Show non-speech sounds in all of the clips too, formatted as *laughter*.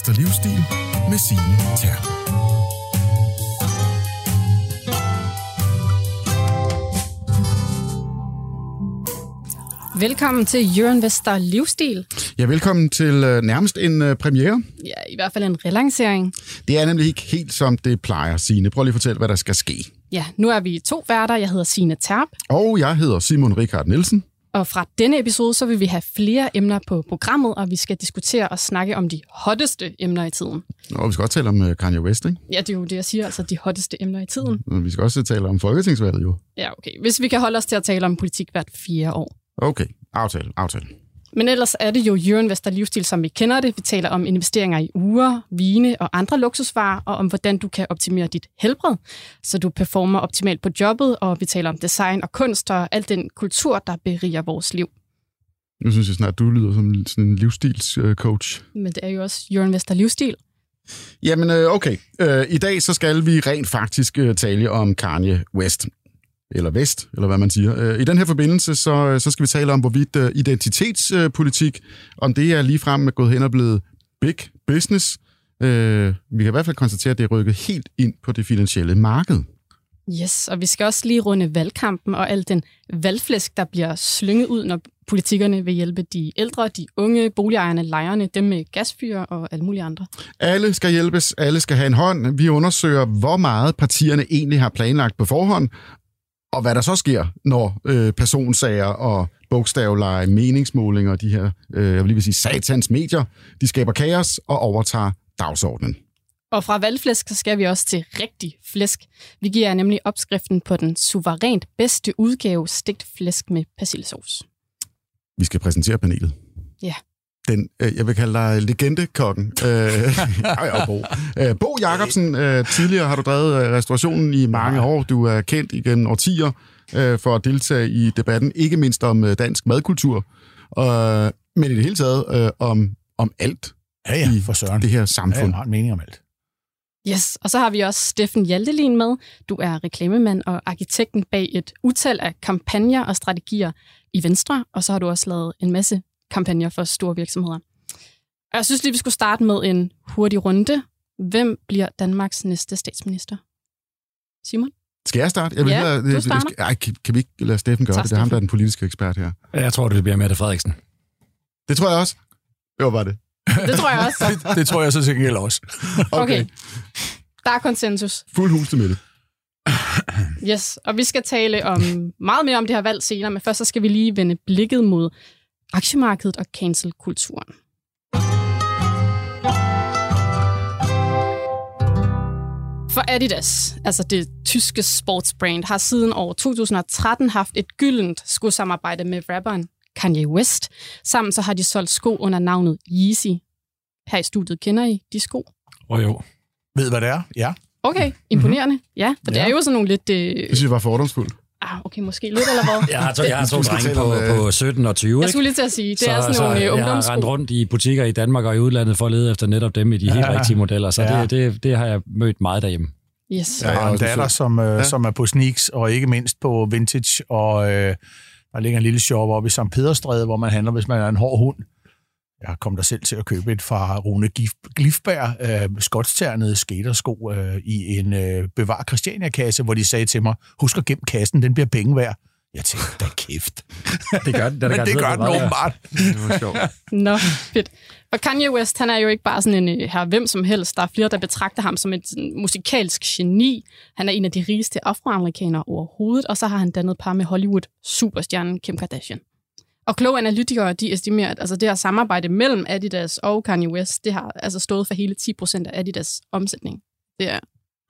Vester Livsstil med Signe Terp. Velkommen til Jørgen Vester Livsstil. Ja, velkommen til uh, nærmest en uh, premiere. Ja, i hvert fald en relancering. Det er nemlig ikke helt som det plejer, Signe. Prøv lige at fortælle, hvad der skal ske. Ja, nu er vi to værter. Jeg hedder Signe Terp. Og jeg hedder Simon Richard Nielsen. Og fra denne episode, så vil vi have flere emner på programmet, og vi skal diskutere og snakke om de hotteste emner i tiden. Og vi skal også tale om uh, Kanye West, ikke? Ja, det er jo det, jeg siger, altså de hotteste emner i tiden. Og vi skal også tale om folketingsvalget, jo. Ja, okay. Hvis vi kan holde os til at tale om politik hvert fire år. Okay, aftale, aftale. Men ellers er det jo Jørgen Vester Livsstil, som vi kender det. Vi taler om investeringer i uger, vine og andre luksusvarer, og om hvordan du kan optimere dit helbred, så du performer optimalt på jobbet, og vi taler om design og kunst og al den kultur, der beriger vores liv. Nu synes jeg snart, du lyder som sådan en livsstilscoach. Men det er jo også Jørgen Vester Livsstil. Jamen, øh, okay. Øh, I dag så skal vi rent faktisk øh, tale om Kanye West eller vest, eller hvad man siger. Øh, I den her forbindelse, så, så skal vi tale om, hvorvidt uh, identitetspolitik, om det er ligefrem gået hen og blevet big business. Vi kan i hvert fald konstatere, at det er rykket helt ind på det finansielle marked. Yes, og vi skal også lige runde valgkampen og al den valgflæsk, der bliver slynget ud, når politikerne vil hjælpe de ældre, de unge, boligejerne, lejerne, dem med gasfyr og alle mulige andre. Alle skal hjælpes, alle skal have en hånd. Vi undersøger, hvor meget partierne egentlig har planlagt på forhånd, og hvad der så sker, når øh, personsager og bogstavleje, meningsmålinger og de her, øh, jeg vil lige sige, satans medier, de skaber kaos og overtager dagsordenen. Og fra valgflæsk så skal vi også til rigtig flæsk. Vi giver jer nemlig opskriften på den suverænt bedste udgave stegt flæsk med persillesauce. Vi skal præsentere panelet. Ja. Den, øh, jeg vil kalde dig legendekokken. Øh, *laughs* Bo. Øh, Bo Jacobsen, øh, tidligere har du drevet øh, restaurationen i mange år. Du er kendt igen årtier øh, for at deltage i debatten, ikke mindst om øh, dansk madkultur, øh, men i det hele taget øh, om, om alt ja, ja, i for søren. det her samfund. Ja, jeg har en mening om alt. Yes, og så har vi også Steffen Hjaltelin med. Du er reklamemand og arkitekten bag et utal af kampagner og strategier i Venstre, og så har du også lavet en masse kampagner for store virksomheder. Og jeg synes lige, vi skulle starte med en hurtig runde. Hvem bliver Danmarks næste statsminister? Simon? Skal jeg starte? Jeg vil Ja, hellere- du starter. Ej, kan, kan vi ikke lade Steffen gøre Tak, det? Det er ham, der er den politiske ekspert her. Jeg tror, det bliver Mette Frederiksen. Det tror jeg også. Det var bare det. Det tror jeg også. Det, det tror jeg så sikkert også. *laughs* Okay. Der er konsensus. Fuld hus til Mette. Yes, og vi skal tale om meget mere om det her valg senere, men først så skal vi lige vende blikket mod aktiemarkedet og cancel-kulturen. For Adidas, altså det tyske sportsbrand, har siden år 2013 haft et gyldent skosamarbejde med rapperen Kanye West. Sammen så har de solgt sko under navnet Yeezy. Her i studiet kender I de sko? Åh oh, jo. Ved hvad det er? Ja. Okay, imponerende. Mm-hmm. Ja, for det Ja. er jo sådan nogle lidt... Øh, Det synes jeg var fordomsfuldt. Ah, okay, måske lidt eller hvad? *laughs* Jeg har to, jeg har to drenge på, øh, på 17 og 20, Jeg ikke? skulle lige til at sige, det er sådan nogle øh, jeg har ungdomssko. rendt rundt i butikker i Danmark og i udlandet for at lede efter netop dem i de helt Ja. rigtige modeller, så Ja. det, det, det har jeg mødt meget derhjemme. Yes. Ja, Jeg jeg har en datter, som, øh, Ja. som er på sneaks, og ikke mindst på vintage, og øh, der ligger en lille shop oppe i St. Pederstræde, hvor man handler, hvis man er en hård hund. Jeg kom der selv til at købe et fra Rune Glifberg, øh, skotsternede skatersko øh, i en øh, bevar Christiania-kasse, hvor de sagde til mig, husk at gemme kassen, den bliver penge værd. Jeg tænkte, da kæft. *laughs* Det gør den. Men det gør den åbenbart. Det var sjovt. *laughs* Nå, fedt. Og Kanye West, han er jo ikke bare sådan en øh, her hvem som helst. Der er flere, der betragter ham som et sådan, musikalsk geni. Han er en af de rigeste afroamerikanere overhovedet, og så har han dannet par med Hollywood-superstjernen Kim Kardashian. Og kloge analytikere, de estimerer, at altså, det her samarbejde mellem Adidas og Kanye West, det har altså stået for hele 10% af Adidas omsætning. Det er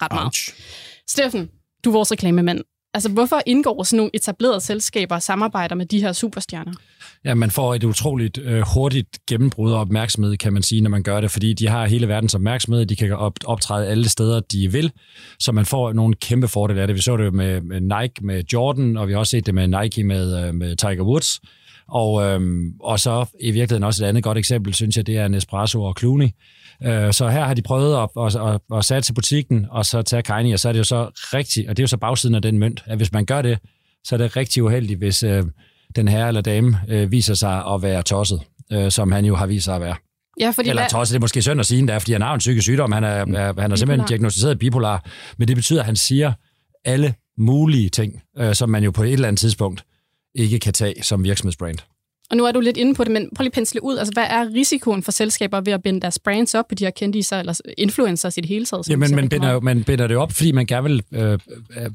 ret meget. Ouch. Steffen, du er vores reklamemand. Altså, hvorfor indgår sådan nogle etablerede selskaber og samarbejder med de her superstjerner? Ja, man får et utroligt øh, hurtigt gennembrud og opmærksomhed, kan man sige, når man gør det, fordi de har hele verdens opmærksomhed, de kan op, optræde alle steder, de vil, så man får nogle kæmpe fordele af det. Vi så det med, med Nike, med Jordan, og vi har også set det med Nike med, øh, med Tiger Woods, og, øhm, og så i virkeligheden også et andet godt eksempel, synes jeg, det er Nespresso og Clooney. Øh, så her har de prøvet at, at, at, at satse butikken, og så tage Kanye, og så er det jo så rigtigt, og det er jo så bagsiden af den mønt, at hvis man gør det, så er det rigtig uheldigt, hvis øh, den herre eller dame øh, viser sig at være tosset, øh, som han jo har vist sig at være. Ja, fordi Eller også, det er måske synd at sige, det er, fordi han har en psykisk sygdom. Han er, er, han er simpelthen diagnostiseret bipolar. Men det betyder, at han siger alle mulige ting, øh, som man jo på et eller andet tidspunkt ikke kan tage som virksomhedsbrand. Og nu er du lidt inde på det, men prøv lige at pensle ud. Altså, hvad er risikoen for selskaber ved at binde deres brands op på de her kendte eller influencers i det hele taget? Jamen, man binder, jo- man binder det op, fordi man gerne vil øh,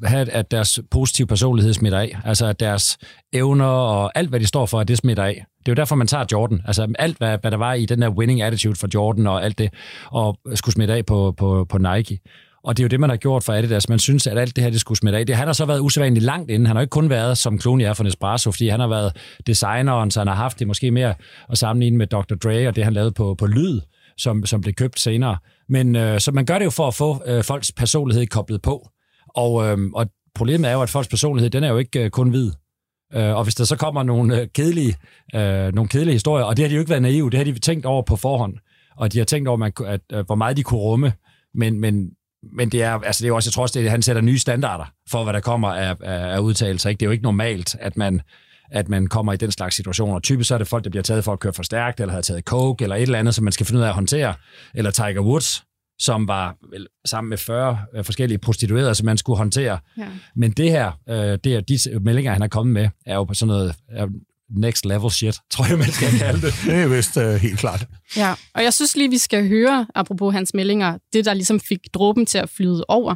have, at deres positive personlighed smitter af. Altså, at deres evner og alt, hvad de står for, at det smitter af. Det er jo derfor, man tager Jordan. Altså, alt, hvad, hvad der var i den der winning attitude for Jordan og alt det, og skulle smitte af på, på, på Nike. Og det er jo det, man har gjort for Adidas. Altså, man synes, at alt det her, det skulle smitte af. Det, han har så været usædvanligt langt inden. Han har jo ikke kun været, som Clooney er for Nespresso, fordi han har været designeren, så han har haft det måske mere at sammenligne med Dr. Dre og det, han lavede på, på lyd, som, som blev købt senere. Men øh, så man gør det jo for at få øh, folks personlighed koblet på. Og, øh, og problemet er jo, at folks personlighed, den er jo ikke øh, kun hvid. Øh, og hvis der så kommer nogle øh, kedelige, øh, nogle kedelige historier, og det har de jo ikke været naive, det har de tænkt over på forhånd, og de har tænkt over, man, at, øh, hvor meget de kunne rumme, men, men, men det er, altså det er jo også, jeg tror også, det, er- han sætter nye standarder for, hvad der kommer af, af, af udtalelser. Ikke? Det er jo ikke normalt, at man, at man kommer i den slags situationer. Typisk så er det folk, der bliver taget for at køre for stærkt, eller har taget coke, eller et eller andet, som man skal finde ud af at håndtere. Eller Tiger Woods, som var vel, sammen med 40 øh, forskellige prostituerede, som man skulle håndtere. Ja. Men det her, øh, det er, de meldinger, han er kommet med, er jo på sådan noget er next level shit, *laughs* tror jeg, man skal kalde det. Det er vist øh, helt klart. Ja, og jeg synes lige, vi skal høre, apropos hans meldinger, det der ligesom fik dråben til at flyde over.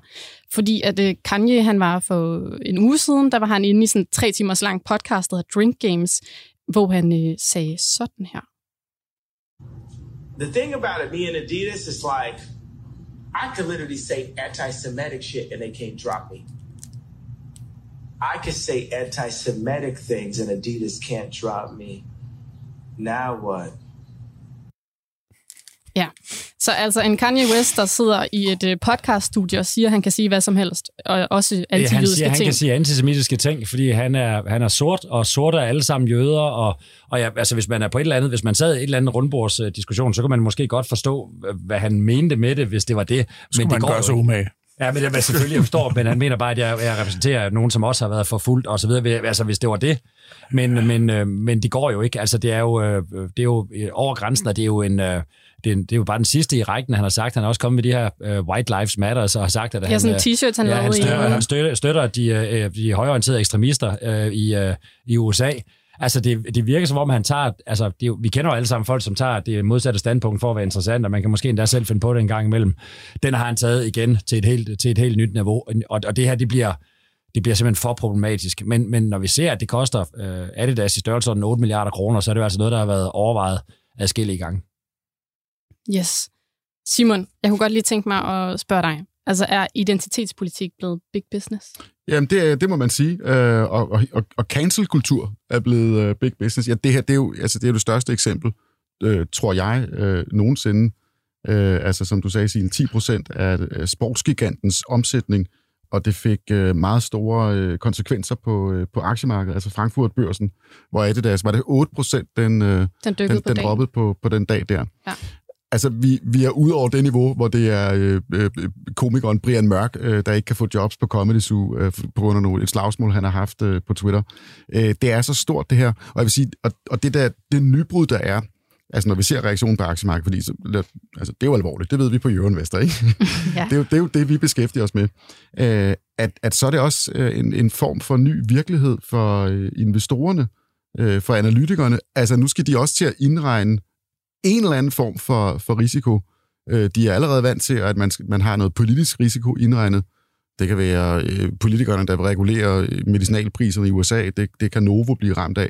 Fordi at øh, Kanye, han var for en uge siden, der var han inde i sådan en tre timers lang podcast, der hedder Drink Games, hvor han øh, sagde sådan her. The thing about it, me and Adidas, is like, I could literally say anti-Semitic shit and they can't drop me. I could say anti-Semitic things and Adidas can't drop me. Now what? Ja, så altså en Kanye West, der sidder i et øh, podcaststudie og siger, at han kan sige hvad som helst, og også Ja, han, siger, han ting. kan sige antisemitiske ting, fordi han er, han er sort, og sorte er alle sammen jøder, og, og ja, altså, hvis man er på et eller andet, hvis man sad i et eller andet rundbordsdiskussion, så kunne man måske godt forstå, hvad han mente med det, hvis det var det. Skulle det man går gøre sig umage. Ja, men jeg selvfølgelig, jeg forstår, men han mener bare, at jeg, jeg repræsenterer nogen, som også har været forfulgt og så videre, altså hvis det var det. Men, men, øh, men det går jo ikke. Altså, det er jo, øh, det er jo øh, over grænsen, og det er jo en... Øh, det er, det er jo bare den sidste i rækken, han har sagt. Han har også kommet med de her øh, White Lives Matter, og har sagt, at Ja, han, sådan øh, en t-shirt, han ja, han i støtter, ugen. han støtter, støtter de, øh, de højorienterede ekstremister øh, i, øh, i USA. Altså, det, det virker som om, han tager... Altså, det vi kender jo alle sammen folk, som tager det modsatte standpunkt for at være interessant, og man kan måske endda selv finde på det en gang imellem. Den har han taget igen til et helt, til et helt nyt niveau, og, og det her, det bliver, det bliver simpelthen for problematisk. Men, men når vi ser, at det koster øh, Adidas i størrelsesorden 8 milliarder kroner, så er det jo altså noget, der har været overvejet adskillige gange. Yes. Simon, jeg kunne godt lige tænke mig at spørge dig. Altså, er identitetspolitik blevet big business? Jamen, det, det må man sige. Øh, og, og, og- cancel-kultur er blevet øh, big business. Ja, det her det er jo altså, det, er jo det største eksempel, øh, tror jeg, øh, nogensinde. Øh, altså, som du sagde, Signe, 10 procent af øh, sportsgigantens omsætning, og det fik øh, meget store øh, konsekvenser på, øh, på aktiemarkedet, altså Frankfurt-børsen, hvor er det der, var det 8 procent, den, øh, Den den, på den dagen. droppede på, på den dag der. Ja. Altså, vi, vi er ude over det niveau, hvor det er øh, øh, komikeren Brian Mørk, øh, der ikke kan få jobs på Comedy Zoo, øh, på grund af nogle, et slagsmål, han har haft øh, på Twitter. Øh, det er så stort, det her. Og jeg vil sige, og, og det der, det nybrud, der er, altså når vi ser reaktionen på aktiemarkedet, fordi så, altså, det er jo alvorligt, det ved vi på Jørgen Vester, ikke? *laughs* Ja. det, er jo, det er jo det, vi beskæftiger os med. Øh, at, at så er det også øh, en, en form for ny virkelighed for øh, investorerne, øh, for analytikerne. Altså nu skal de også til at indregne en eller anden form for, for risiko. Øh, de er allerede vant til, at man, man har noget politisk risiko indregnet. Det kan være øh, politikerne, der vil regulere øh, medicinalpriserne i USA. Det, det kan Novo blive ramt af.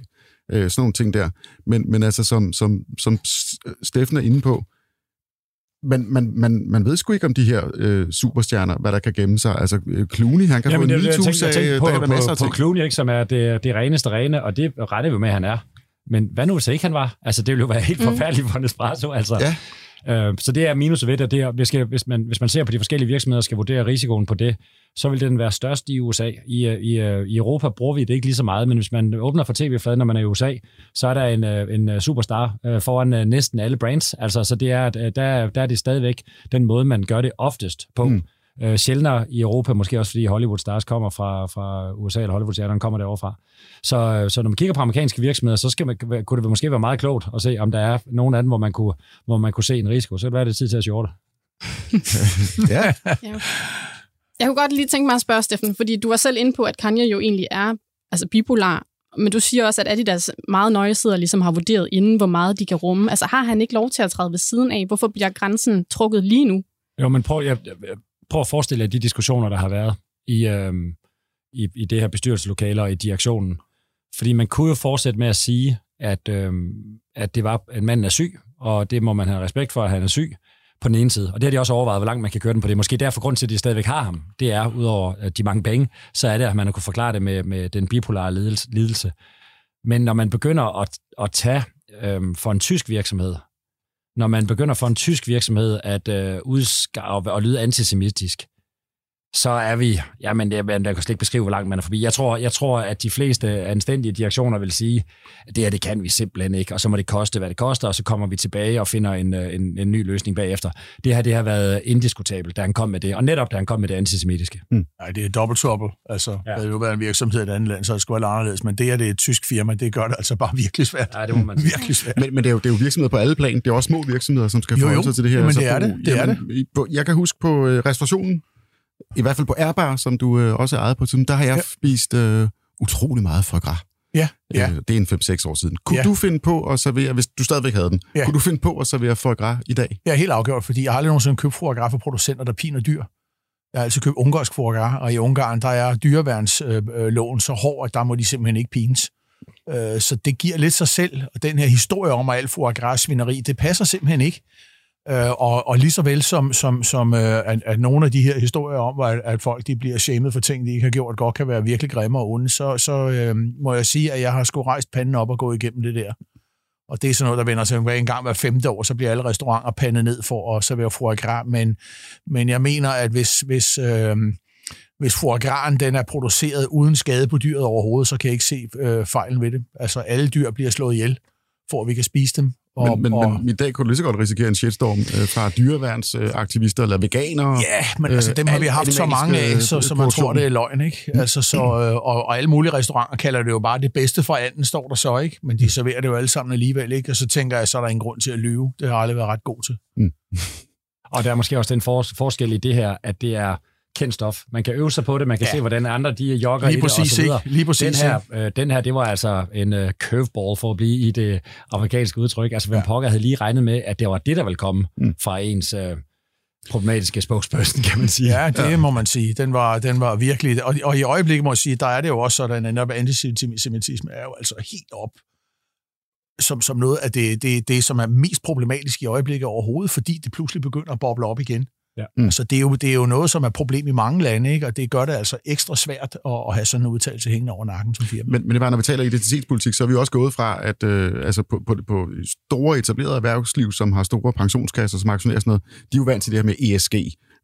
Øh, sådan nogle ting der. Men, men altså, som, som, som Steffen er inde på, man, man, man, man ved sgu ikke om de her øh, superstjerner, hvad der kan gemme sig. Altså, Clooney, han kan få en det, er det, jeg tænkte, jeg MeToo-sag, tænkte på, der være masser på, af på. Clooney, ikke, som er det, det reneste rene, og det retter vi med, at han er. Men hvad nu, hvis ikke han var? Altså, det ville jo være helt forfærdeligt for Nespresso. Altså. Ja. Øh, så det er minus ved det. det er, hvis, hvis, man, hvis man ser på de forskellige virksomheder og skal vurdere risikoen på det, så vil den være størst i USA. I, øh, i, øh, I Europa bruger vi det ikke lige så meget, men hvis man åbner for tv-fladen, når man er i USA, så er der en, en superstar foran næsten alle brands. Altså, så det er, der, der er det stadigvæk den måde, man gør det oftest på. Mm. Øh, sjældnere i Europa, måske også fordi Hollywood stars kommer fra, fra USA, eller Hollywood kommer derovre fra. Så, så når man kigger på amerikanske virksomheder, så skal man, kunne det måske være meget klogt at se, om der er nogen af dem, hvor man kunne, hvor man kunne se en risiko. Så kan det være, det er tid til at shorte. *laughs* ja. ja. Jeg kunne godt lige tænke mig at spørge, Steffen, fordi du var selv inde på, at Kanye jo egentlig er altså bipolar, men du siger også, at Adidas meget nøje sidder ligesom har vurderet inden, hvor meget de kan rumme. Altså har han ikke lov til at træde ved siden af? Hvorfor bliver grænsen trukket lige nu? Jo, men prøv, jeg, prøv at forestille jer de diskussioner, der har været i, øh, i, i det her bestyrelseslokale og i direktionen. Fordi man kunne jo fortsætte med at sige, at, øh, at det var, at manden er syg, og det må man have respekt for, at han er syg på den ene side. Og det har de også overvejet, hvor langt man kan køre den på det. Måske derfor grund til, at de stadigvæk har ham, det er, udover de mange penge, så er det, at man har kunne forklare det med, med den bipolare lidelse. Men når man begynder at, at tage øh, for en tysk virksomhed, når man begynder for en tysk virksomhed at øh, udskarve og lyde antisemitisk, så er vi, jamen jeg, jeg kan slet ikke beskrive, hvor langt man er forbi. Jeg tror, jeg tror, at de fleste anstændige direktioner vil sige, at det her, det kan vi simpelthen ikke, og så må det koste, hvad det koster, og så kommer vi tilbage og finder en, øh, en, en ny løsning bagefter. Det her, det har været indiskutabelt, da han kom med det, og netop da han kom med det antisemitiske. Mm. Nej, det er dobbelt trouble. Altså, ja. det er jo været en virksomhed i et andet land, så det skulle være anderledes, men det her, det er et tysk firma, det gør det altså bare virkelig svært. Ja, det må man sige. virkelig svært. Men, men det, er jo, det er jo virksomheder på alle plan. Det er også små virksomheder, som skal forholde sig til det her. men det er det. det, er det. Jeg kan huske på øh, restaurationen, i hvert fald på Airbar, som du øh, også er ejet på, der har jeg ja. spist øh, utrolig meget foie gras. Ja, ja. Øh, det er en 5-6 år siden. Kunne ja. du finde på at servere, hvis du stadigvæk havde den, ja. kunne du finde på at servere foie gras i dag? Ja, helt afgjort, fordi jeg har aldrig nogensinde købt foie gras fra producenter, der piner dyr. Jeg har altid købt ungarsk foie gras, og i Ungarn, der er dyreværnsloven så hård, at der må de simpelthen ikke pines. Øh, så det giver lidt sig selv, og den her historie om, at alt foie gras svineri, det passer simpelthen ikke. Øh, og, og lige så vel som, som, som øh, at, at nogle af de her historier om, at, at folk de bliver shamed for ting, de ikke har gjort godt, kan være virkelig grimme og onde, så, så øh, må jeg sige, at jeg har sgu rejst panden op og gået igennem det der. Og det er sådan noget, der vender sig en gang hver femte år, så bliver alle restauranter pandet ned for at servere foie gras. Men, men jeg mener, at hvis, hvis, øh, hvis foie grasen den er produceret uden skade på dyret overhovedet, så kan jeg ikke se øh, fejlen ved det. Altså alle dyr bliver slået ihjel, for at vi kan spise dem. Og, men, men, og, men i dag kunne du lige så godt risikere en shitstorm øh, fra dyreværnsaktivister eller veganere. Ja, men altså, dem har vi haft så mange af, så, så man tror, det er løgn. Ikke? Altså, så, øh, og, og alle mulige restauranter kalder det jo bare det bedste for anden, står der så, ikke? Men de serverer det jo alle sammen alligevel, ikke? Og så tænker jeg, så er der ingen grund til at lyve. Det har jeg aldrig været ret god til. Mm. og der er måske også den for, forskel i det her, at det er kendt stof. Man kan øve sig på det, man kan ja. se, hvordan andre de jogger Lige i det, og så videre. Lige præcis, den her, øh, den her, det var altså en uh, curveball, for at blive i det amerikanske udtryk. Altså, hvem ja. pokker havde lige regnet med, at det var det, der ville komme mm. fra ens... Uh, problematiske spokesperson, kan man sige. Ja, det ja. må man sige. Den var, den var virkelig... Og, og i øjeblikket må jeg sige, der er det jo også sådan, at netop antisemitisme er jo altså helt op som, som noget af det, det, det, som er mest problematisk i øjeblikket overhovedet, fordi det pludselig begynder at boble op igen. Ja. Mm. Altså, det, er jo, det er jo noget, som er et problem i mange lande, ikke? og det gør det altså ekstra svært at, at have sådan en udtalelse hængende over nakken som firma. Men, men det var, når vi taler identitetspolitik, så er vi også gået fra, at øh, altså på, på, på store etablerede erhvervsliv, som har store pensionskasser, som aktionerer sådan noget, de er jo vant til det her med ESG.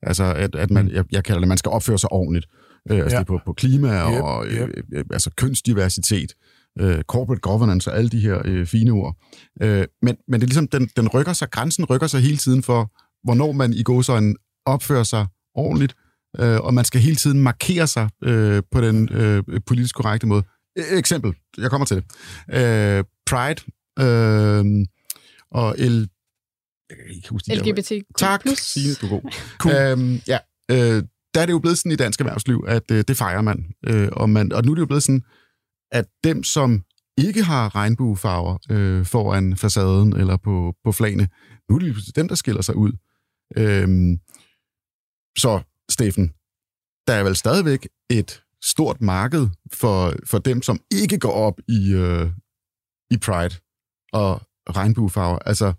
Altså, at, at man, mm. jeg, jeg kalder det, man skal opføre sig ordentligt. Øh, altså, ja. det er på, på klima yep, og yep. Øh, øh, altså kønsdiversitet øh, corporate governance og alle de her øh, fine ord. Øh, men, men det er ligesom, den, den rykker sig, grænsen rykker sig hele tiden for, hvornår man i går så en opfører sig ordentligt, øh, og man skal hele tiden markere sig øh, på den øh, politisk korrekte måde. E- eksempel, jeg kommer til det. Øh, Pride øh, og L... Jeg kan ikke huske LGBT. Tak, Signe, du er god. cool. øhm, ja, øh, der er det jo blevet sådan i dansk erhvervsliv, at øh, det fejrer man. Øh, og man. Og nu er det jo blevet sådan, at dem, som ikke har regnbuefarver øh, foran facaden eller på, på flagene, nu er det dem, der skiller sig ud. Øhm, så, Steffen, der er vel stadigvæk et stort marked for, for dem, som ikke går op i, øh, i Pride og regnbuefarver. Altså,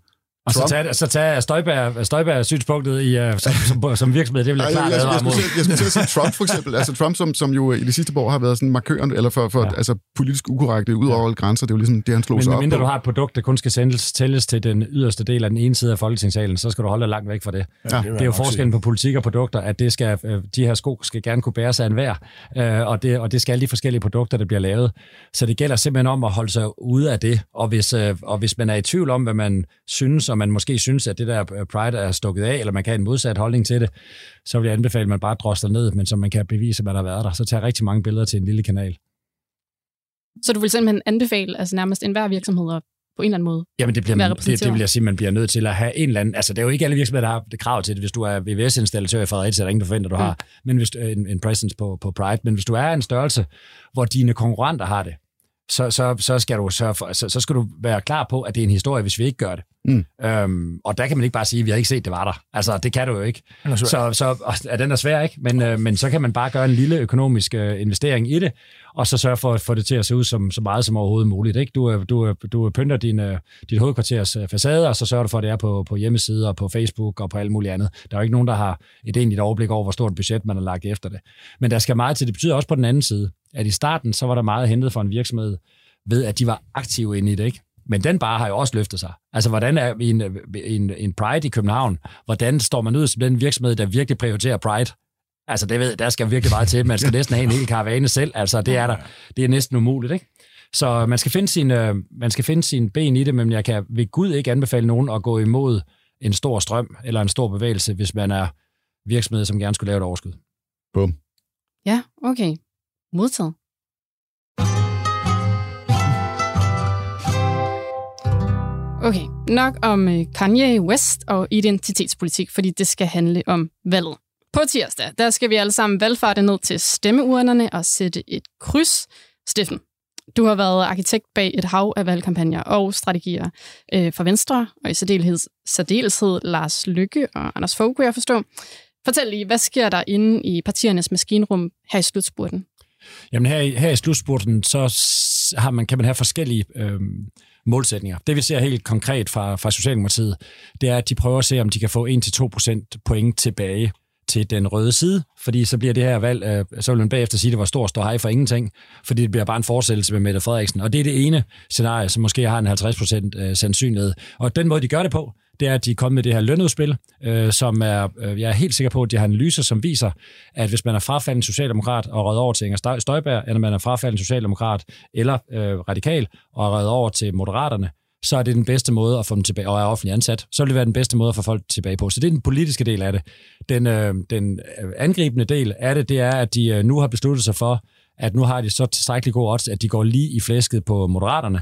og så tage, så tage Støjberg, Støjberg synspunktet i, uh, som, som, som virksomhed, det vil jeg klart jeg, jeg, jeg, skulle til at sige Trump for eksempel. Altså Trump, som, som jo i de sidste år har været sådan markøren, eller for, for ja. altså, politisk ukorrekte ud over ja. grænser. Det er jo ligesom det, han slog Men, sig op mindre du har et produkt, der kun skal sendes, tælles til den yderste del af den ene side af folketingssalen, så skal du holde dig langt væk fra det. Ja, det, er jo forskellen på politik og produkter, at det skal, øh, de her sko skal gerne kunne bære sig en hver, øh, og, det, og det skal de forskellige produkter, der bliver lavet. Så det gælder simpelthen om at holde sig ude af det, og hvis, og hvis man er i tvivl om, hvad man synes om man måske synes, at det der øh, Pride er stukket af, eller man kan have en modsat holdning til det, så vil jeg anbefale, at man bare drosler ned, men så man kan bevise, at man har været der. Så tager rigtig mange billeder til en lille kanal. Så du vil simpelthen anbefale altså nærmest enhver virksomhed at på en eller anden måde Jamen, det, bliver man, det, det vil jeg sige, man bliver nødt til at have en eller anden... Altså, det er jo ikke alle virksomheder, der har det krav til det. Hvis du er VVS-installatør i Fredericia, er der ingen, der forventer, du Mm. har men hvis, en, en presence på, på Pride. Men hvis du er en størrelse, hvor dine konkurrenter har det, så, så, så, skal du sørge for, så, så skal du være klar på, at det er en historie, hvis vi ikke gør det. Mm. Øhm, og der kan man ikke bare sige, at vi har ikke set, det var der. Altså, det kan du jo ikke. Svær. Så, så og er den er svær, ikke? Men, øh, men så kan man bare gøre en lille økonomisk øh, investering i det, og så sørge for at få det til at se ud som, så meget som overhovedet muligt. Ikke? Du, du, du pynter din, øh, dit hovedkvarters øh, facade, og så sørger du for, at det er på, på hjemmesider og på Facebook og på alt muligt andet. Der er jo ikke nogen, der har et egentligt overblik over, hvor stort budget man har lagt efter det. Men der skal meget til. Det betyder også på den anden side, at i starten, så var der meget hentet for en virksomhed ved, at de var aktive inde i det, ikke? Men den bare har jo også løftet sig. Altså, hvordan er en, en, en Pride i København? Hvordan står man ud som den virksomhed, der virkelig prioriterer Pride? Altså, det ved, der skal virkelig meget til. Man skal *laughs* næsten have en hel karavane selv. Altså, det er, der, det er næsten umuligt, ikke? Så man skal, finde sin, øh, man skal finde sin ben i det, men jeg kan ved Gud ikke anbefale nogen at gå imod en stor strøm eller en stor bevægelse, hvis man er virksomhed, som gerne skulle lave et overskud. Bum. Ja, okay. Modtaget. Okay, nok om øh, Kanye West og identitetspolitik, fordi det skal handle om valget. På tirsdag, der skal vi alle sammen valgfarte ned til stemmeurnerne og sætte et kryds. Steffen, du har været arkitekt bag et hav af valgkampagner og strategier øh, for Venstre, og i særdeleshed, særdeleshed Lars Lykke og Anders Fogh, kunne jeg forstå. Fortæl lige, hvad sker der inde i partiernes maskinrum her i slutspurten? Jamen her, her i slutspurten, så har man, kan man have forskellige øh, målsætninger. Det vi ser helt konkret fra, fra Socialdemokratiet, det er, at de prøver at se, om de kan få 1-2% point tilbage til den røde side, fordi så bliver det her valg, øh, så vil man bagefter sige, at det var stor stor hej for ingenting, fordi det bliver bare en fortsættelse med Mette Frederiksen. Og det er det ene scenarie, som måske har en 50% øh, sandsynlighed. Og den måde, de gør det på, det er, at de er kommet med det her lønudspil, øh, som er, øh, jeg er helt sikker på, at de har analyser, som viser, at hvis man er frafaldet socialdemokrat og røget over til Inger Støjberg, eller man er frafaldet socialdemokrat eller øh, radikal og røget over til moderaterne, så er det den bedste måde at få dem tilbage, og er offentlig ansat, så vil det være den bedste måde at få folk tilbage på. Så det er den politiske del af det. Den, øh, den øh, angribende del af det, det er, at de øh, nu har besluttet sig for, at nu har de så tilstrækkeligt gode odds, at de går lige i flæsket på moderaterne,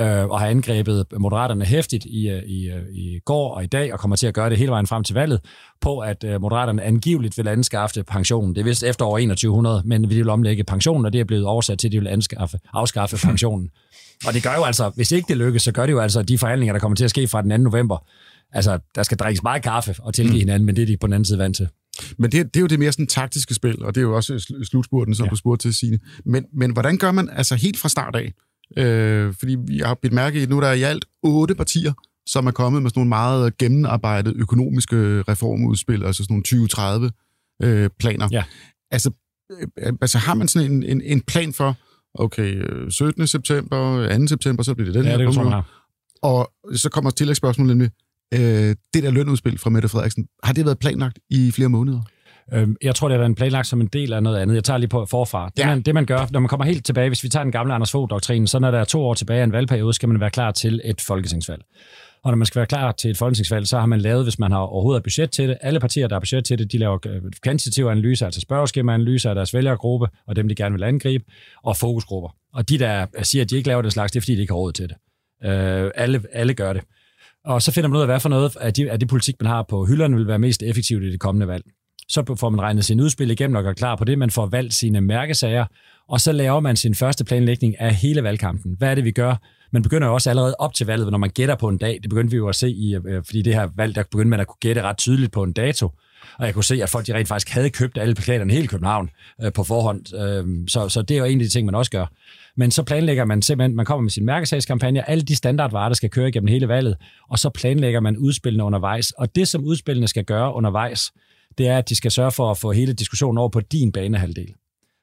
øh, og har angrebet moderaterne hæftigt i, øh, i, øh, i går og i dag, og kommer til at gøre det hele vejen frem til valget, på at øh, moderaterne angiveligt vil anskaffe pensionen. Det er vist efter år 2100, men de vil omlægge pensionen, og det er blevet oversat til, at de vil anskaffe, afskaffe pensionen. *laughs* Og det gør jo altså, hvis ikke det lykkes, så gør det jo altså, de forhandlinger, der kommer til at ske fra den 2. november, altså, der skal drikkes meget kaffe og tilgive hinanden, men det er de på den anden side vant til. Men det, det er jo det mere sådan taktiske spil, og det er jo også sl- slutspurten, som. Ja. du spurgte til, Signe. Men, men hvordan gør man altså helt fra start af? Øh, fordi vi har bidt mærke i, at nu er der i alt otte partier, som er kommet med sådan nogle meget gennemarbejdede økonomiske reformudspil, altså sådan nogle 2030 øh, planer. Ja. Altså, øh, altså har man sådan en, en, en plan for, okay, øh, 17. september, 2. september, så bliver det den Ja, her. det kan. Og så kommer tillægsspørgsmålet nemlig, øh, det der lønudspil fra Mette Frederiksen, har det været planlagt i flere måneder? Øhm, Jeg tror, det har været en planlagt som en del af noget andet. Jeg tager lige på forfra. Det, Ja. man, det man gør, når man kommer helt tilbage, hvis vi tager den gamle Anders Fogh-doktrinen, så når der er to år tilbage af en valgperiode, skal man være klar til et folketingsvalg. Og når man skal være klar til et folketingsvalg, så har man lavet, hvis man har overhovedet et budget til det, alle partier, der har budget til det, de laver øh, kvantitative analyser, altså spørgeskemaanalyser af deres vælgergruppe, og dem, de gerne vil angribe, og fokusgrupper. Og de, der siger, at de ikke laver det slags, det er, fordi de ikke har råd til det. Øh, alle, alle gør det. Og så finder man ud af, hvad for noget af de, af de politik, man har på hylderne, vil være mest effektivt i det kommende valg. Så får man regnet sin udspil igennem og gør klar på det. Man får valgt sine mærkesager, og så laver man sin første planlægning af hele valgkampen. Hvad er det, vi gør? Man begynder jo også allerede op til valget, når man gætter på en dag. Det begyndte vi jo at se, i, øh, fordi det her valg, der begyndte man at kunne gætte ret tydeligt på en dato. Og jeg kunne se, at folk de rent faktisk havde købt alle plakaterne i hele København øh, på forhånd. Øh, så, så det er jo en af de ting, man også gør. Men så planlægger man simpelthen, man kommer med sin mærkesagskampagne, alle de standardvarer, der skal køre igennem hele valget, og så planlægger man udspillene undervejs. Og det, som udspillene skal gøre undervejs, det er, at de skal sørge for at få hele diskussionen over på din banehalvdel.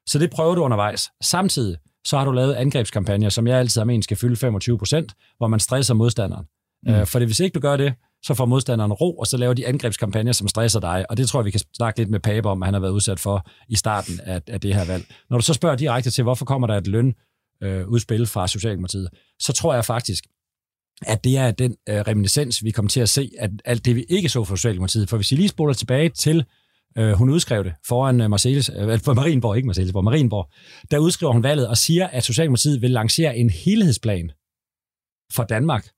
Så det prøver du undervejs. Samtidig så har du lavet angrebskampagner, som jeg altid har ment skal fylde 25 procent, hvor man stresser modstanderen. Mm. Øh, for hvis ikke du gør det, så får modstanderen ro, og så laver de angrebskampagner, som stresser dig. Og det tror jeg, vi kan snakke lidt med Pape om, at han har været udsat for i starten af, af det her valg. Når du så spørger direkte til, hvorfor kommer der et løn øh, udspil fra Socialdemokratiet, så tror jeg faktisk, at det er den øh, reminiscens, vi kommer til at se, at alt det, vi ikke så fra Socialdemokratiet. For hvis I lige spoler tilbage til, øh, hun udskrev det foran øh, Marcellus, øh, for Marienborg, ikke Marcellus, Marienborg, der udskriver hun valget og siger, at Socialdemokratiet vil lancere en helhedsplan for Danmark.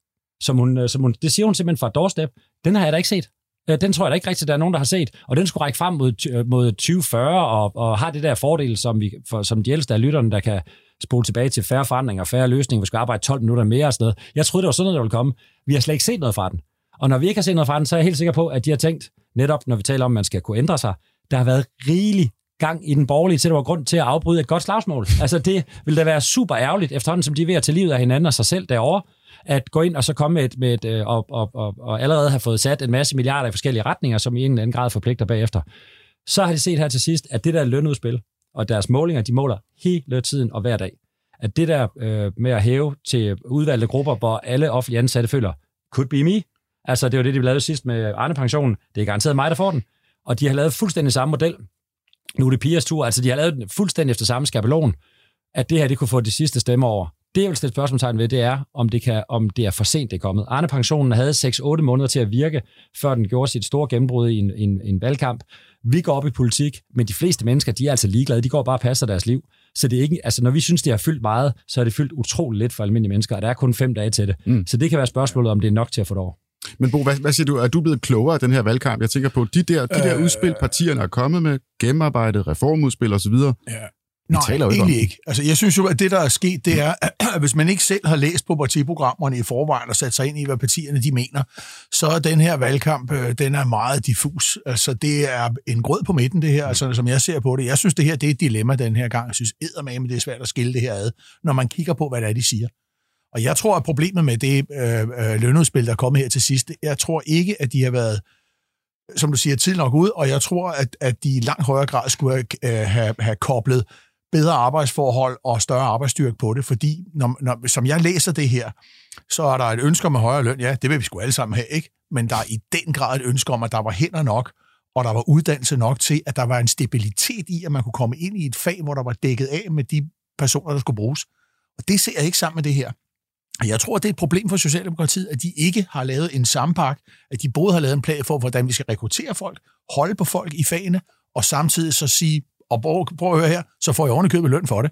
Som hun, øh, som hun, det siger hun simpelthen fra doorstep. Den har jeg da ikke set. Øh, Den tror jeg da ikke rigtigt, der er nogen, der har set. Og den skulle række frem mod, øh, mod 2040 og, og har det der fordel, som, vi, for, som de ældste af lytterne, der kan spole tilbage til færre forandringer, færre løsninger, vi skal arbejde 12 minutter mere og sådan noget. Jeg troede, det var sådan noget, der ville komme. Vi har slet ikke set noget fra den. Og når vi ikke har set noget fra den, så er jeg helt sikker på, at de har tænkt, netop når vi taler om, at man skal kunne ændre sig, der har været rigelig gang i den borgerlige, til der var grund til at afbryde et godt slagsmål. Altså det ville da være super ærgerligt, efterhånden som de er ved at tage livet af hinanden og sig selv derovre, at gå ind og så komme med et, med et øh, og, og, og, og allerede have fået sat en masse milliarder i forskellige retninger, som i en eller anden grad forpligter bagefter. Så har de set her til sidst, at det der lønudspil og deres målinger, de måler hele tiden og hver dag. At det der øh, med at hæve til udvalgte grupper, hvor alle offentlige ansatte føler, could be me. Altså det var det, de lavede sidst med Arne Pensionen. Det er garanteret mig, der får den. Og de har lavet fuldstændig samme model. Nu er det Pias tur. Altså de har lavet den fuldstændig efter samme skabelon, at det her, det kunne få de sidste stemmer over. Det, jeg vil stille spørgsmålstegn ved, det er, om det, kan, om det er for sent, det er kommet. Arne-pensionen havde 6-8 måneder til at virke, før den gjorde sit store gennembrud i en, en, en valgkamp. Vi går op i politik, men de fleste mennesker, de er altså ligeglade. De går bare og passer deres liv. Så det er ikke, altså når vi synes, det har fyldt meget, så er det fyldt utroligt lidt for almindelige mennesker, og der er kun fem dage til det. Mm. Så det kan være spørgsmålet, om det er nok til at få det over. Men Bo, hvad, hvad siger du? Er du blevet klogere af den her valgkamp? Jeg tænker på de der, de der Øh, udspil, partierne er kommet med, gennemarbejdet, reformudspil osv. Ja. Vi Nej, taler jo ikke om egentlig ikke. Altså, jeg synes jo, at det, der er sket, det er, at *clears throat* hvis man ikke selv har læst på partiprogrammerne i forvejen og sat sig ind i, hvad partierne de mener, så er den her valgkamp, øh, den er meget diffus. Altså, det er en grød på midten, det her, altså, som jeg ser på det. Jeg synes, det her det er et dilemma den her gang. Jeg synes eddermame, det er svært at skille det her ad, når man kigger på, hvad det er, de siger. Og jeg tror, at problemet med det øh, øh, lønudspil, der er kommet her til sidst, jeg tror ikke, at de har været som du siger, tid nok ud, og jeg tror, at, at de i langt højere grad skulle have, øh, have, have koblet bedre arbejdsforhold og større arbejdsstyrke på det, fordi når, når, som jeg læser det her, så er der et ønske om en højere løn. Ja, det vil vi sgu alle sammen have, ikke? Men der er i den grad et ønske om, at der var hænder nok, og der var uddannelse nok til, at der var en stabilitet i, at man kunne komme ind i et fag, hvor der var dækket af med de personer, der skulle bruges. Og det ser jeg ikke sammen med det her. Og Jeg tror, det er et problem for Socialdemokratiet, at de ikke har lavet en sampak, at de både har lavet en plan for, hvordan vi skal rekruttere folk, holde på folk i fagene, og samtidig så sige, og prøv, prøv at høre her, så får jeg ovenikøbet løn for det.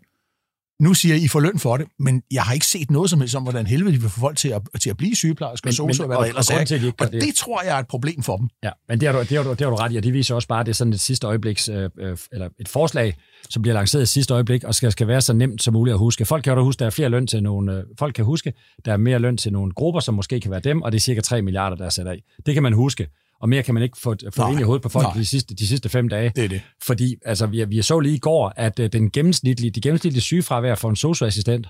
Nu siger I, I får løn for det, men jeg har ikke set noget som helst om, hvordan helvede de vil få folk til at, til at blive sygeplejersker, og sosu, men- hvad og- der ellers og er. til, de Og det- det tror jeg er et problem for dem. Ja, men det har, du, det, har du, det har du ret i, og det viser også bare, at det er sådan et sidste øjebliks, øh, øh, eller et forslag, som bliver lanceret i sidste øjeblik, og skal, skal være så nemt som muligt at huske. Folk kan jo da huske, der er flere løn til nogle, øh, folk kan huske, der er mere løn til nogle grupper, som måske kan være dem, og det er cirka 3 milliarder, der er sat af. Det kan man huske, og mere kan man ikke få, få Nej, ind i hovedet på folk nej. de sidste, de sidste fem dage. Det er det. Fordi altså, vi, vi så lige i går, at øh, den gennemsnitlige, de gennemsnitlige sygefravær for en socioassistent,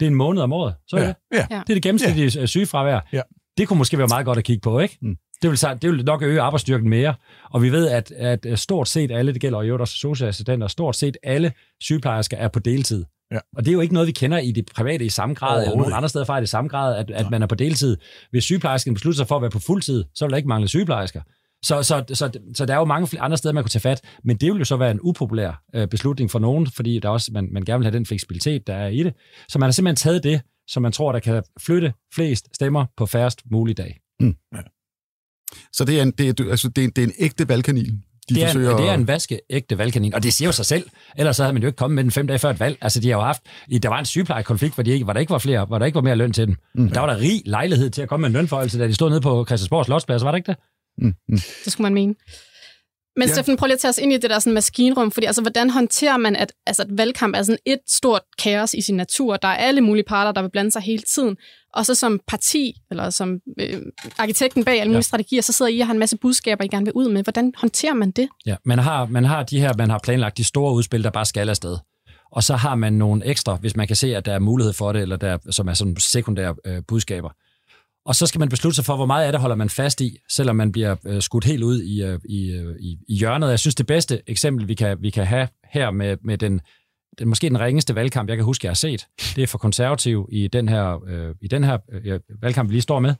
det er en måned om året. Så er Ja, det. ja. Det er det gennemsnitlige ja. sygefravær. Ja. Det kunne måske være meget godt at kigge på, ikke? Mm. Det, vil, det vil nok øge arbejdsstyrken mere. Og vi ved, at, at stort set alle, det gælder jo også socialassistenter, stort set alle sygeplejersker er på deltid. Ja. Og det er jo ikke noget, vi kender i det private i samme grad, eller nogen andre steder fra i det samme grad, at, at man er på deltid. Hvis sygeplejersken beslutter sig for at være på fuldtid, så vil der ikke mangle sygeplejersker. Så, så, så, så der er jo mange flere andre steder, man kunne tage fat, men det vil jo så være en upopulær øh, beslutning for nogen, fordi der også, man, man gerne vil have den fleksibilitet, der er i det. Så man har simpelthen taget det, som man tror, der kan flytte flest stemmer på færrest mulig dag. Så det er en, det er, altså, det er, det er en ægte valgkanil. De Det er, forsøger en, det er en vaskeægte valgkanin, og det siger jo sig selv. Ellers så havde man jo ikke kommet med den fem dage før et valg. Altså, de har jo haft... i- Der var en sygeplejekonflikt, hvor, de ikke, hvor der ikke var flere, hvor der ikke var mere løn til dem. Mm. Der var der rig lejlighed til at komme med en lønforhøjelse, da de stod nede på Christiansborg Slotsplads, var det ikke det? Mm, mm. Det skulle man mene. Men Ja. Steffen, prøv lige at tage os ind i det der sådan maskinrum, fordi altså, hvordan håndterer man, at altså, et valgkamp er sådan et stort kaos i sin natur, der er alle mulige parter, der vil blande sig hele tiden, og så som parti, eller som øh, arkitekten bag alle mulige ja. strategier, så sidder I og har en masse budskaber, I gerne vil ud med. Hvordan håndterer man det? Ja, man har, man har de her, man har planlagt de store udspil, der bare skal afsted. Og så har man nogle ekstra, hvis man kan se, at der er mulighed for det, eller der, som er sådan sekundære øh, budskaber. Og så skal man beslutte sig for, hvor meget af det holder man fast i, selvom man bliver øh, skudt helt ud i, øh, i, øh, i, i hjørnet. Jeg synes, det bedste eksempel, vi kan, vi kan have her med, med den, den, måske den ringeste valgkamp, jeg kan huske, jeg har set. Det er for konservativ i den her, øh, i den her øh, valgkamp, vi lige står med,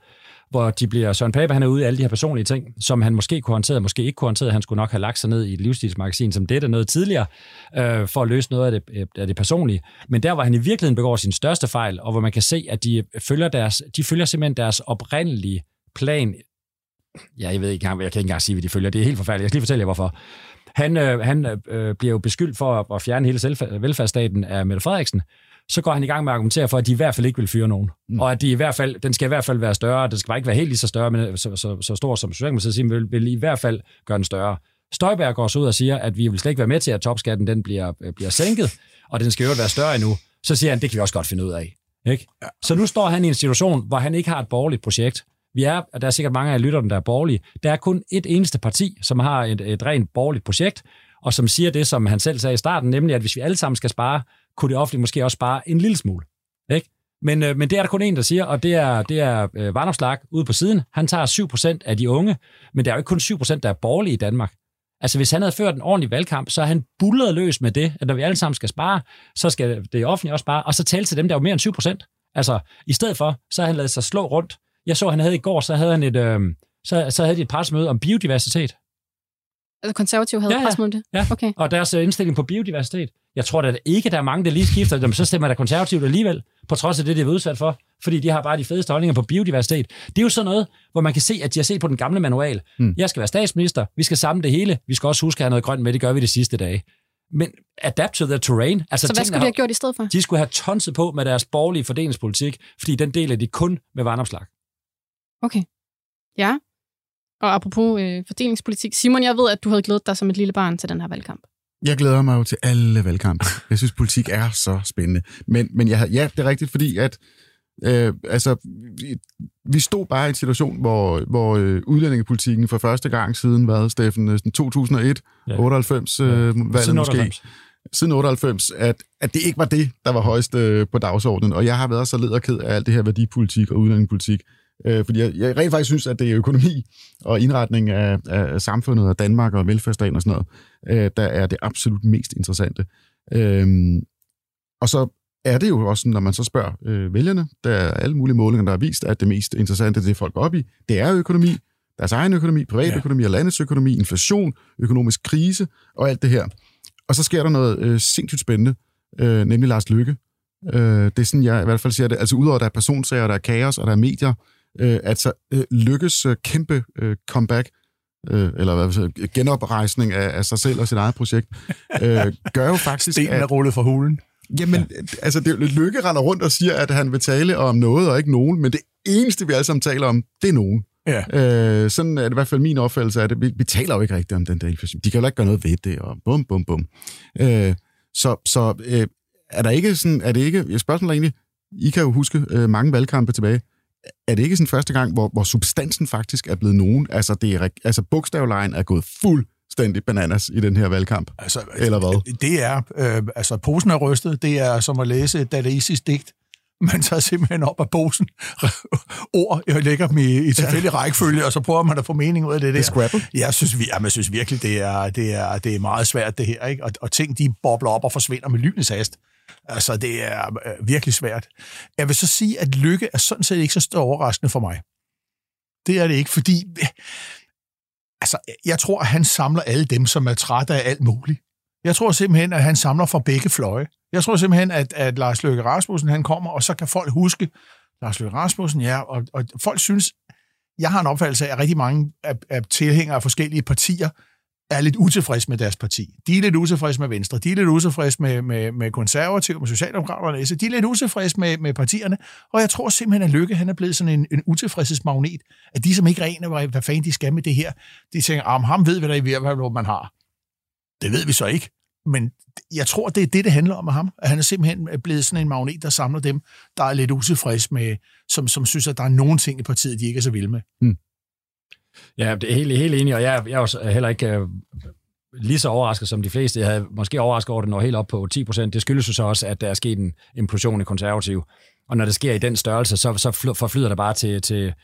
hvor de bliver, Søren Pape, han er ude i alle de her personlige ting, som han måske kunne håndtere, måske ikke kunne håndtere. Han skulle nok have lagt sig ned i et livsstilsmagasin som dette noget tidligere, øh, for at løse noget af det, øh, af det personlige. Men der, hvor han i virkeligheden begår sin største fejl, og hvor man kan se, at de følger, deres, de følger simpelthen deres oprindelige plan. Ja, jeg ved ikke engang, jeg kan ikke engang sige, hvad de følger. Det er helt forfærdeligt. Jeg skal lige fortælle jer, hvorfor. Han, øh, han øh, bliver jo beskyldt for at fjerne hele velfærdsstaten af Mette Frederiksen. Så går han i gang med at argumentere for, at de i hvert fald ikke vil fyre nogen. Mm. Og at de i hvert fald, den skal i hvert fald være større. Den skal bare ikke være helt lige så, større, men så, så, så stor som Socialdemokratiet siger, vil, vil i hvert fald gøre den større. Støjberg går så ud og siger, at vi vil slet ikke være med til, at topskatten den bliver, øh, bliver sænket, og den skal jo være større endnu. Så siger han, det kan vi også godt finde ud af. Ikke? Ja. Så nu står han i en situation, hvor han ikke har et borgerligt projekt. Vi er, og der er sikkert mange af lytterne, der er borgerlige. Der er kun et eneste parti, som har et, et rent borgerligt projekt, og som siger det, som han selv sagde i starten, nemlig at hvis vi alle sammen skal spare, kunne det offentlige måske også spare en lille smule. Ikke? Men, øh, men det er der kun en, der siger, og det er, det er øh, Varnopslag ude på siden. Han tager 7% af de unge, men der er jo ikke kun 7%, der er borgerlige i Danmark. Altså, hvis han havde ført en ordentlig valgkamp, så er han bullet løs med det, at når vi alle sammen skal spare, så skal det offentlige også spare, og så tale til dem, der er jo mere end 7%. Altså, i stedet for, så har han lavet sig slå rundt. Jeg så, han havde i går, så havde han et, øh, så, så havde de et pressemøde om biodiversitet. Altså konservative havde ja, ja. pressemøde det? Ja, okay. og deres øh, indstilling på biodiversitet. Jeg tror da ikke, der er mange, der lige skifter dem, så stemmer der konservativt alligevel, på trods af det, de er udsat for, fordi de har bare de fedeste holdninger på biodiversitet. Det er jo sådan noget, hvor man kan se, at de har set på den gamle manual. Mm. Jeg skal være statsminister, vi skal samle det hele, vi skal også huske at have noget grønt med, det gør vi de sidste dage. Men adapt to the terrain. Altså, så hvad skulle de have gjort i stedet for? De skulle have tonset på med deres borgerlige fordelingspolitik, fordi den deler de kun med vandopslag. Okay. Ja. Og apropos øh, fordelingspolitik. Simon, jeg ved, at du havde glædet dig som et lille barn til den her valgkamp. Jeg glæder mig jo til alle valgkampe. Jeg synes, politik er så spændende. Men, men jeg, ja, det er rigtigt, fordi at øh, altså, vi, vi stod bare i en situation, hvor, hvor øh, udlændingepolitikken for første gang siden, hvad, Steffen, 2001, ja. 98 øh, valget siden 98. måske, siden 98, at, at det ikke var det, der var højst øh, på dagsordenen. Og jeg har været så lederked af alt det her værdipolitik og udlændingepolitik. Øh, fordi jeg, jeg rent faktisk synes, at det er økonomi og indretning af, af samfundet og Danmark og velfærdsstaten og sådan noget, øh, der er det absolut mest interessante. Øh, og så er det jo også, når man så spørger øh, vælgerne, der er alle mulige målinger, der har vist, at det mest interessante, det folk går op i, det er økonomi, deres egen økonomi, privatøkonomi ja. og landets økonomi, inflation, økonomisk krise og alt det her. Og så sker der noget øh, sindssygt spændende, øh, nemlig Lars Lykke. Øh, det er sådan, jeg i hvert fald siger det. Altså udover, at der er personsager, der er kaos, og der er medier, øh, altså øh, lykkes øh, kæmpe øh, comeback, øh, eller hvad sige, genoprejsning af, af sig selv og sit eget projekt, *laughs* øh, gør jo faktisk... Stenen er rullet fra hulen. Jamen, ja. altså, det, Lykke render rundt og siger, at han vil tale om noget og ikke nogen, men det eneste, vi alle sammen taler om, det er nogen. Ja. Øh, sådan er det i hvert fald min opfattelse af det. Vi, vi taler jo ikke rigtigt om den der inflation. De kan jo ikke gøre noget ved det, og bum, bum, bum. Øh, så så øh, er der ikke sådan, er det ikke, spørgsmålet er egentlig, I kan jo huske øh, mange valgkampe tilbage, er det ikke sådan første gang, hvor, hvor substansen faktisk er blevet nogen? Altså, det er, altså bogstavlejen er gået fuldstændig bananas i den her valgkamp, altså, eller hvad? Det er, øh, altså posen er rystet, det er som at læse et dadaistisk digt. Man tager simpelthen op af posen, *laughs* ord, jeg lægger dem i, i tilfældig rækkefølge, og så prøver man at få mening ud af det der. Det Scrabble? Jeg synes, vi, jamen, jeg synes virkelig, det er, det, er, det er meget svært det her, ikke? Og, og ting, de bobler op og forsvinder med lynets hast. Altså, det er øh, virkelig svært. Jeg vil så sige, at lykke er sådan set ikke så overraskende for mig. Det er det ikke, fordi... *laughs* Altså, jeg tror, at han samler alle dem, som er trætte af alt muligt. Jeg tror simpelthen, at han samler fra begge fløje. Jeg tror simpelthen, at, at Lars Løkke Rasmussen, han kommer, og så kan folk huske, Lars Løkke Rasmussen, ja, og, og folk synes, jeg har en opfattelse af, at rigtig mange af, af tilhængere af forskellige partier er lidt utilfredse med deres parti. De er lidt utilfredse med Venstre, de er lidt utilfredse med, med, med konservative, med Socialdemokraterne, så de er lidt utilfredse med, med partierne, og jeg tror simpelthen, at Lykke han er blevet sådan en, en utilfredshedsmagnet, at de, som ikke regner, hvad, hvad fanden de skal med det her, de tænker, om ham ved, hvad der i hvad man har. Det ved vi så ikke, men jeg tror, det er det, det handler om med ham, at han er simpelthen blevet sådan en magnet, der samler dem, der er lidt utilfredse med, som, som synes, at der er nogle ting i partiet, de ikke er så vilde med. Mm. Ja, det er helt, helt enig, og jeg, jeg er også heller ikke øh, lige så overrasket som de fleste. Jeg havde måske overrasket over, at det når helt op på 10 procent. Det skyldes jo så også, at der er sket en implosion i konservativ. Og når det sker i den størrelse, så, så forflyder det bare til, til,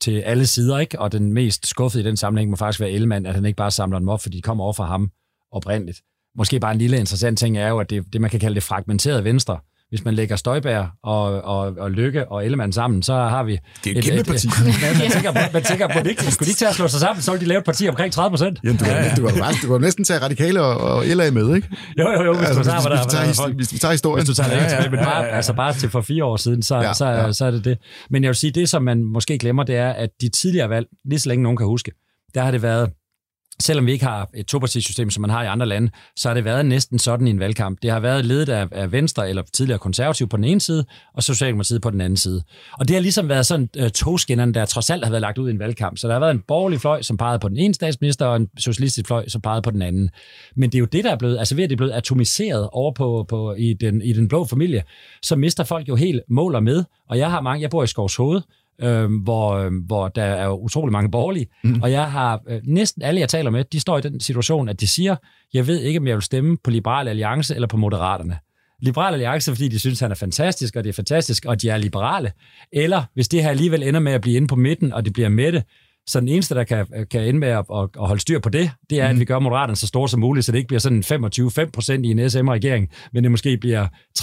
til alle sider, ikke? Og den mest skuffede i den sammenhæng må faktisk være Ellemann, at han ikke bare samler dem op, fordi de kommer over fra ham oprindeligt. måske bare en lille interessant ting er jo, at det, det man kan kalde det fragmenterede venstre, hvis man lægger Støjbær og, og, og Lykke og Ellemann sammen, så har vi... Det er et kæmpe parti. *laughs* Ja, man tænker, på- man tænker på, *laughs* det, skulle de ikke tage at slå sig sammen, så ville de lave et parti omkring 30 procent. Jamen, du, kan, du, kan, faktisk- du kan næsten tage radikale og, og LA med, ikke? Jo, jo, jo, hvis du tager, hvis, der, hvis, vi tager, hvad der er folk- hvis vi tager historien. Hvis du tager Ja, ja, ja, men bare, ja, ja, ja. altså bare til for fire år siden, så, Ja, ja, så, ja. ja. så er det det. Men jeg vil sige, det som man måske glemmer, det er, at de tidligere valg, lige så længe nogen kan huske, der har det været, selvom vi ikke har et topartisystem, som man har i andre lande, så har det været næsten sådan i en valgkamp. Det har været ledet af, af Venstre eller tidligere konservativ på den ene side, og Socialdemokratiet på den anden side. Og det har ligesom været sådan uh, togskinnerne, der trods alt har været lagt ud i en valgkamp. Så der har været en borgerlig fløj, som pegede på den ene statsminister, og en socialistisk fløj, som pegede på den anden. Men det er jo det, der er blevet, altså ved at det er blevet atomiseret over på, på, i, den, i den blå familie, så mister folk jo helt mål og med. Og jeg har mange, jeg bor i Skovs Hoved, øh, hvor, øh, hvor der er utrolig mange borgerlige, mm. og jeg har øh, næsten alle, jeg taler med, de står i den situation, at de siger, jeg ved ikke, om jeg vil stemme på Liberal Alliance eller på Moderaterne. Liberal Alliance, fordi de synes, han er fantastisk, og det er fantastisk, og de er liberale. Eller hvis det her alligevel ender med at blive inde på midten, og det bliver Mette, så den eneste, der kan, kan ende med at, at, at holde styr på det, det er, at vi gør Moderaterne så store som muligt, så det ikke bliver sådan 25-5 procent i en SM-regering, men det måske bliver 23-15,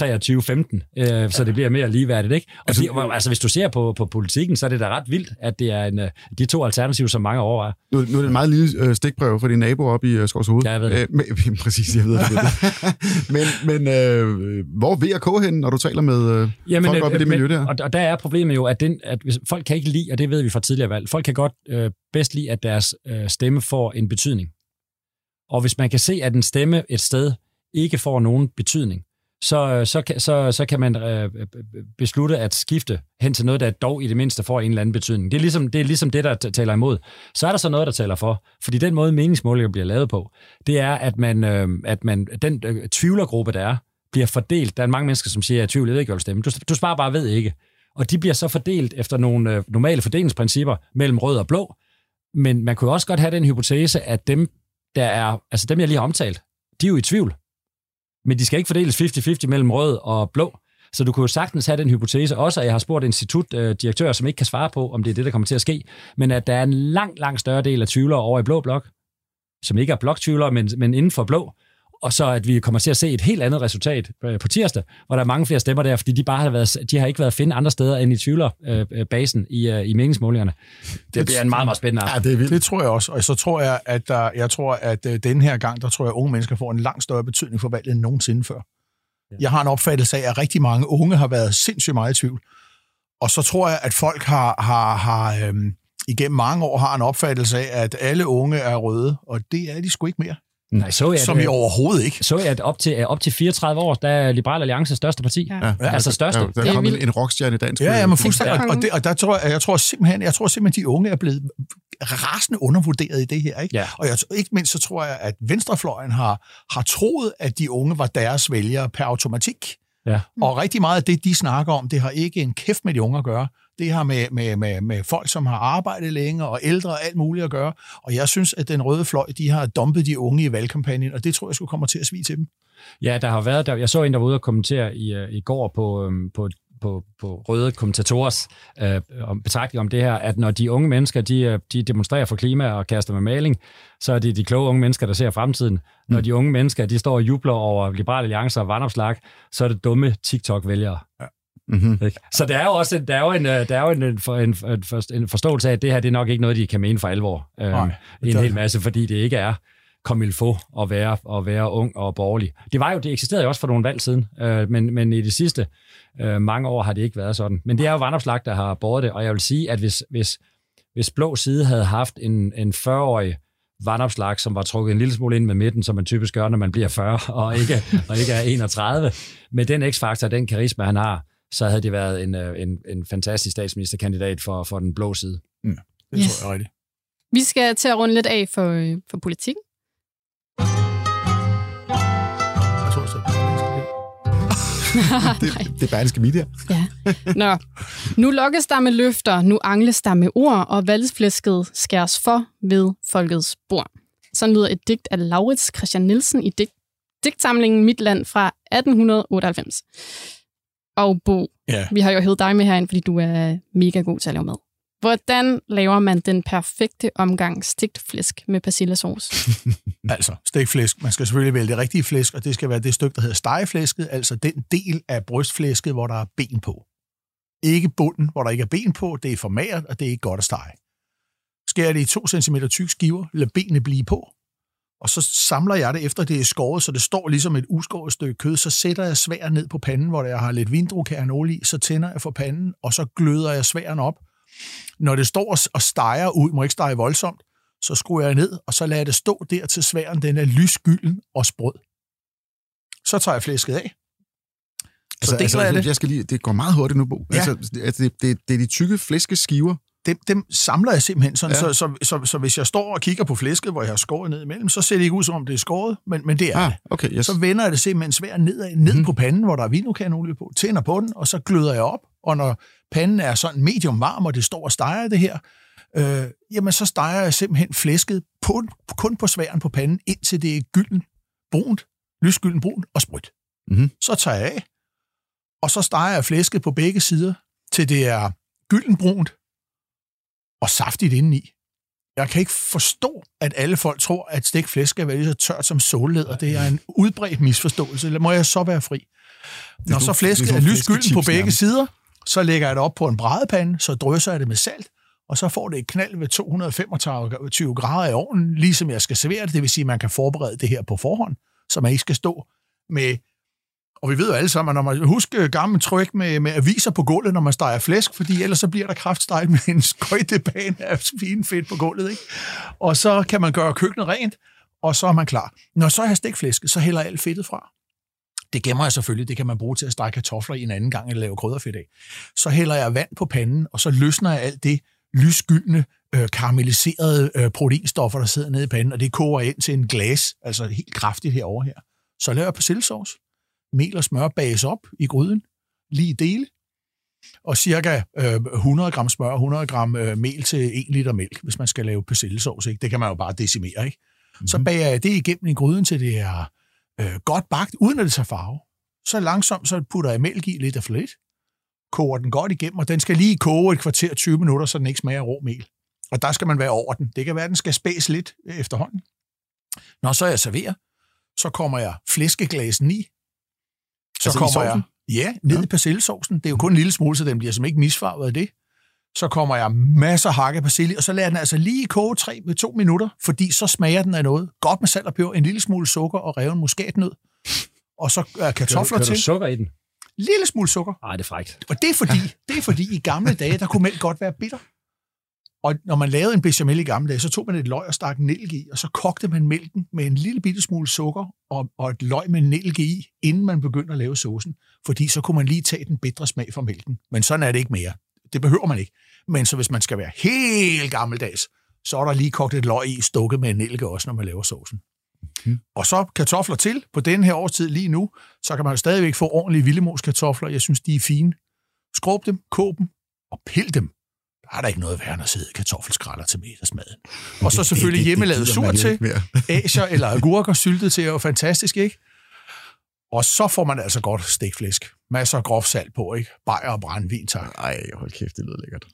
øh, så det bliver mere ligeværdigt. Ikke? Og altså, de, altså, hvis du ser på, på politikken, så er det da ret vildt, at det er en, øh, de to alternativer, som mange overvejer. Nu, nu er det en meget lille øh, stikprøve for din nabo op i øh, Skovs Hoved. Ja, jeg ved det. Øh, men, *laughs* præcis, jeg ved det. Jeg ved det. *laughs* men men øh, hvor er VK hen, når du taler med øh, Jamen, folk op i det miljø der? Og, og der er problemet jo, at, den, at hvis, folk kan ikke lide, og det ved vi fra tidligere valg, folk kan godt øh, Øh, bedst lide, at deres øh, stemme får en betydning. Og hvis man kan se, at en stemme et sted ikke får nogen betydning, så, øh, så, så, så kan man øh, øh, beslutte at skifte hen til noget, der dog i det mindste får en eller anden betydning. Det er ligesom det, er ligesom det der taler imod. Så er der så noget, der taler for. Fordi den måde, meningsmålinger bliver lavet på, det er, at man, øh, at man den øh, tvivlergruppe, der er, bliver fordelt. Der er mange mennesker, som siger, at jeg tvivl, jeg ved ikke, hvad du stemmer. stemme. Du, du sparer bare ved ikke. Og de bliver så fordelt efter nogle øh, normale fordelingsprincipper mellem rød og blå. Men man kunne også godt have den hypotese, at dem, der er, altså dem, jeg lige har omtalt, de er jo i tvivl. Men de skal ikke fordeles 50-50 mellem rød og blå. Så du kunne jo sagtens have den hypotese, også at jeg har spurgt institutdirektører, øh, som ikke kan svare på, om det er det, der kommer til at ske, men at der er en lang, lang større del af tvivlere over i blå blok, som ikke er bloktvivlere, men, men inden for blå, og så at vi kommer til at se et helt andet resultat øh, på tirsdag, hvor der er mange flere stemmer der, fordi de bare har, været, de har ikke været at finde andre steder end i tvivlerbasen i, øh, i meningsmålingerne. Det bliver en meget, meget spændende aften. Ja, det er vildt. Det tror jeg også. Og så tror jeg, at der, jeg tror, at øh, den her gang, der tror jeg, at unge mennesker får en langt større betydning for valget end nogensinde før. Jeg har en opfattelse af, at rigtig mange unge har været sindssygt meget i tvivl. Og så tror jeg, at folk har, har, har øhm, igennem mange år har en opfattelse af, at alle unge er røde, og det er de sgu ikke mere. Nej, så jeg, Som i overhovedet ikke. så jeg, at op til, op til 34 år, der er Liberal Alliance største parti. Ja. Ja, Altså største. Ja, der Det er er kommet en rockstjerne i dansk. Ja, ja, men fuldstændig. Og, det, og der tror jeg, jeg tror simpelthen, jeg tror simpelthen, de unge er blevet rasende undervurderet i det her. Ikke? Ja. Og jeg, ikke mindst så tror jeg, at venstrefløjen har, har troet, at de unge var deres vælgere per automatik. Ja. Og rigtig meget af det, de snakker om, det har ikke en kæft med de unge at gøre. Det har med, med, med, med folk, som har arbejdet længe og ældre og alt muligt at gøre. Og jeg synes, at den røde fløj, de har dumpet de unge i valgkampagnen, og det tror jeg skulle kommer til at svige til dem. Ja, der har været, der, jeg så en, der var ude og kommentere i, øh, i går på, øhm, på, på, på røde kommentatorers øh, om, betragtning om det her, at når de unge mennesker, de, øh, de demonstrerer for klima og kaster med maling, så er det de kloge unge mennesker, der ser fremtiden. Når de unge mennesker, de står og jubler over Liberale Alliancer og vandopslag, så er det dumme TikTok-vælgere. Mm-hmm. Så der er jo også en, der er jo en, øh, der er jo en, en, en, en, for- en forståelse af, at det her det er nok ikke noget, de kan mene for alvor. Nej, det en hel masse, fordi det ikke er kom il få at være, at være ung og borgerlig. Det var jo, det eksisterede jo også for nogle valg siden, øh, men, men i de sidste øh, mange år har det ikke været sådan. Men det er jo vandopslag, der har båret det, og jeg vil sige, at hvis, hvis, hvis blå side havde haft en, en 40-årig vandopslag, som var trukket en lille smule ind med midten, som man typisk gør, når man bliver 40 og ikke, og ikke er 31, med den x-faktor, den karisma, han har, så havde det været en, øh, en, en fantastisk statsministerkandidat for, for den blå side. Det Yes. tror jeg er rigtigt. Vi skal til at runde lidt af for, øh, for politikken. Jeg tror, så. *laughs* Det, det er Berlingske Media. Nå, nu lokkes der med løfter, nu angles der med ord, og valgsflæsket skæres for ved folkets bord. Sådan lyder et digt af Laurits Christian Nielsen i digt, digtsamlingen Mit Land fra 1898. Og Bo, Ja. vi har jo hævet dig med herind, fordi du er mega god til at lave mad. Hvordan laver man den perfekte omgang stegt flæsk med persillesauce? *laughs* Altså, stegt flæsk. Man skal selvfølgelig vælge det rigtige flæsk, og det skal være det stykke, der hedder stegeflæsket, altså den del af brystflæsket, hvor der er ben på. Ikke bunden, hvor der ikke er ben på. Det er for magert, og det er ikke godt at stege. Skær det i 2 cm tyk skiver, lad benene blive på, og så samler jeg det efter det er skåret, så det står ligesom et uskåret stykke kød. Så sætter jeg sværen ned på panden, hvor jeg har lidt vindrukærnol i, så tænder jeg for panden, og så gløder jeg sværen op. Når det står og steger ud, må ikke stege voldsomt, så skruer jeg ned, og så lader jeg det stå der til sværen, den er lysgylden og sprød. Så tager jeg flæsket af. Så Altså, altså, jeg det. jeg skal lige, det går meget hurtigt nu, Bo. Ja. Altså, det, altså, det, det, det er de tykke flæskeskiver. Dem, dem samler jeg simpelthen sådan, Ja. så, så, så, så hvis jeg står og kigger på flæsket, hvor jeg har skåret ned imellem, så ser det ikke ud, som om det er skåret, men, men det er Ah, det. okay, yes. Så vender jeg det simpelthen svært nedad, ned mm. på panden, hvor der er vinokanolie på, tænder på den, og så gløder jeg op, og når panden er sådan medium varm, og det står og steger det her, øh, jamen så steger jeg simpelthen flæsket på, kun på sværen på panden, indtil det er gylden brunt, lysgylden brunt og sprødt. Mhm. Så tager jeg af, og så steger jeg flæsket på begge sider, til det er gyldenbrunt og saftigt indeni. Jeg kan ikke forstå, at alle folk tror, at stegt flæsk skal være lige så tørt som sollæder. Det er en udbredt misforståelse. Eller må jeg så være fri? Når så flæsket er lysgylden på begge sider, så lægger jeg det op på en brædepande, så drysser jeg det med salt, og så får det et knald ved 225 grader i ovnen, ligesom jeg skal servere det. Det vil sige, at man kan forberede det her på forhånd, så man ikke skal stå med og vi ved jo alle sammen, at når man husker øh, gammel tryk med, med aviser på gulvet, når man steger flæsk, fordi ellers så bliver der kraftstegt med en skøjtebane af svinefedt på gulvet. Ikke? Og så kan man gøre køkkenet rent, og så er man klar. Når så jeg stegt flæsket, så hælder jeg alt fedtet fra. Det gemmer jeg selvfølgelig. Det kan man bruge til at stege kartofler i en anden gang eller lave krydderfedt af. Så hælder jeg vand på panden, og så løsner jeg alt det lysgyldne, øh, karamelliserede øh, proteinstoffer, der sidder nede i panden, og det koger ind til en glas, altså helt kraftigt herover her. Så laver jeg persillesauce mel og smør bages op i gryden, lige dele, og cirka øh, 100 gram smør, 100 gram øh, mel til 1 liter mælk, hvis man skal lave persillesauce. Ikke? Det kan man jo bare decimere. Ikke? Mm-hmm. Så bager jeg det igennem i gryden, til det er øh, godt bagt, uden at det tager farve. Så langsomt så putter jeg mælk i lidt af lidt, koger den godt igennem, og den skal lige koge et kvarter 20 minutter, så den ikke smager rå mel. Og der skal man være over den. Det kan være, at den skal spæse lidt øh, efterhånden. Når så jeg serverer, så kommer jeg flæskeglasen i, så Altså kommer jeg ja, ned i persillesaucen. Det er jo kun en lille smule, så den bliver som ikke misfarvet af det. Så kommer jeg masser af hakket persille, og så lader den altså lige koge 3 med 2 minutter, fordi så smager den af noget. Godt med salt og peber, en lille smule sukker og reven muskatnød. Og så er kartofler Kører til. du sukker i den? Lille smule sukker. Nej, det er frækt. Og det er fordi, det er fordi i gamle dage, der kunne mælk godt være bitter. Og når man lavede en bechamel i gamle dage, så tog man et løg og stak nælke i, og så kogte man mælken med en lille bitte smule sukker og, og et løg med nælke i, inden man begyndte at lave saucen. Fordi så kunne man lige tage den bitre smag fra mælken. Men sådan er det ikke mere. Det behøver man ikke. Men så hvis man skal være helt gammeldags, så er der lige kogt et løg i, stukket med en nælke også, når man laver saucen. Mhm. Og så kartofler til på den her årstid lige nu, så kan man jo stadigvæk få ordentlige vildemos-kartofler. Jeg synes, de er fine. Skrub dem, kog dem og pil dem. Der er der ikke noget værre end at sidde kartoffelskræller til middagsmaden. Og så selvfølgelig hjemmelavet sur til, *laughs* asier eller agurker syltet til er jo fantastisk, ikke? Og så får man altså godt stikflæsk. Masser af groft salt på, ikke? Bajer og brændvin, tak. Ej, hold kæft, det lyder lækkert.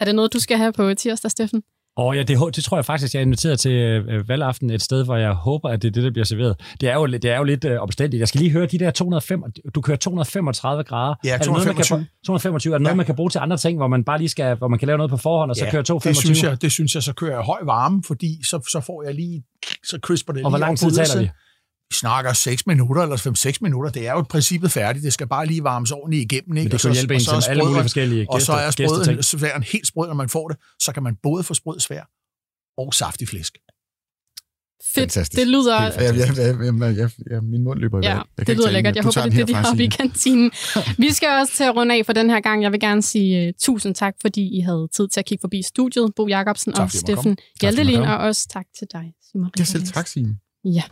Er det noget, du skal have på tirsdag, Steffen? Og ja, det, det tror jeg faktisk, jeg er inviteret til øh, valgaften et sted, hvor jeg håber, at det er det, der bliver serveret. Det er jo, lidt- det er jo lidt øh, omstændigt. Jeg skal lige høre de der 205, du kører 235 grader. Ja, Er det noget, man kan, 225. 225. Er det noget, Ja. man kan bruge til andre ting, hvor man bare lige skal, hvor man kan lave noget på forhånd, og så Ja, kører det 225? synes, jeg, det synes jeg, så kører jeg høj varme, fordi så, så får jeg lige, så crisper det Og hvor lige lang op tid på taler vi? Vi snakker 6 minutter eller 5-6 minutter. Det er jo i princippet færdigt. Det skal bare lige varmes ordentligt igennem. Ikke? Men det Og kan jo så- hjælpe og en så til alle mulige forskellige Og så er gæster- sprøden, sværen helt sprød, når man får det. Så kan man både få sprød svær og saftig flæsk. Fedt. Fantastisk. Det lyder... Ja, ja, ja, ja, ja, ja, min mund løber i Ja, det ikke lyder lækkert. Jeg håber, det er det, de har oppe i kantinen. Vi skal også til at runde af for den her gang. Jeg vil gerne sige uh, tusind tak, fordi I havde tid til at kigge forbi studiet. Bo Jacobsen Tak, og Steffen Hjaltelin, og også tak til dig, Simon Ja, selv tak, Signe. Ja.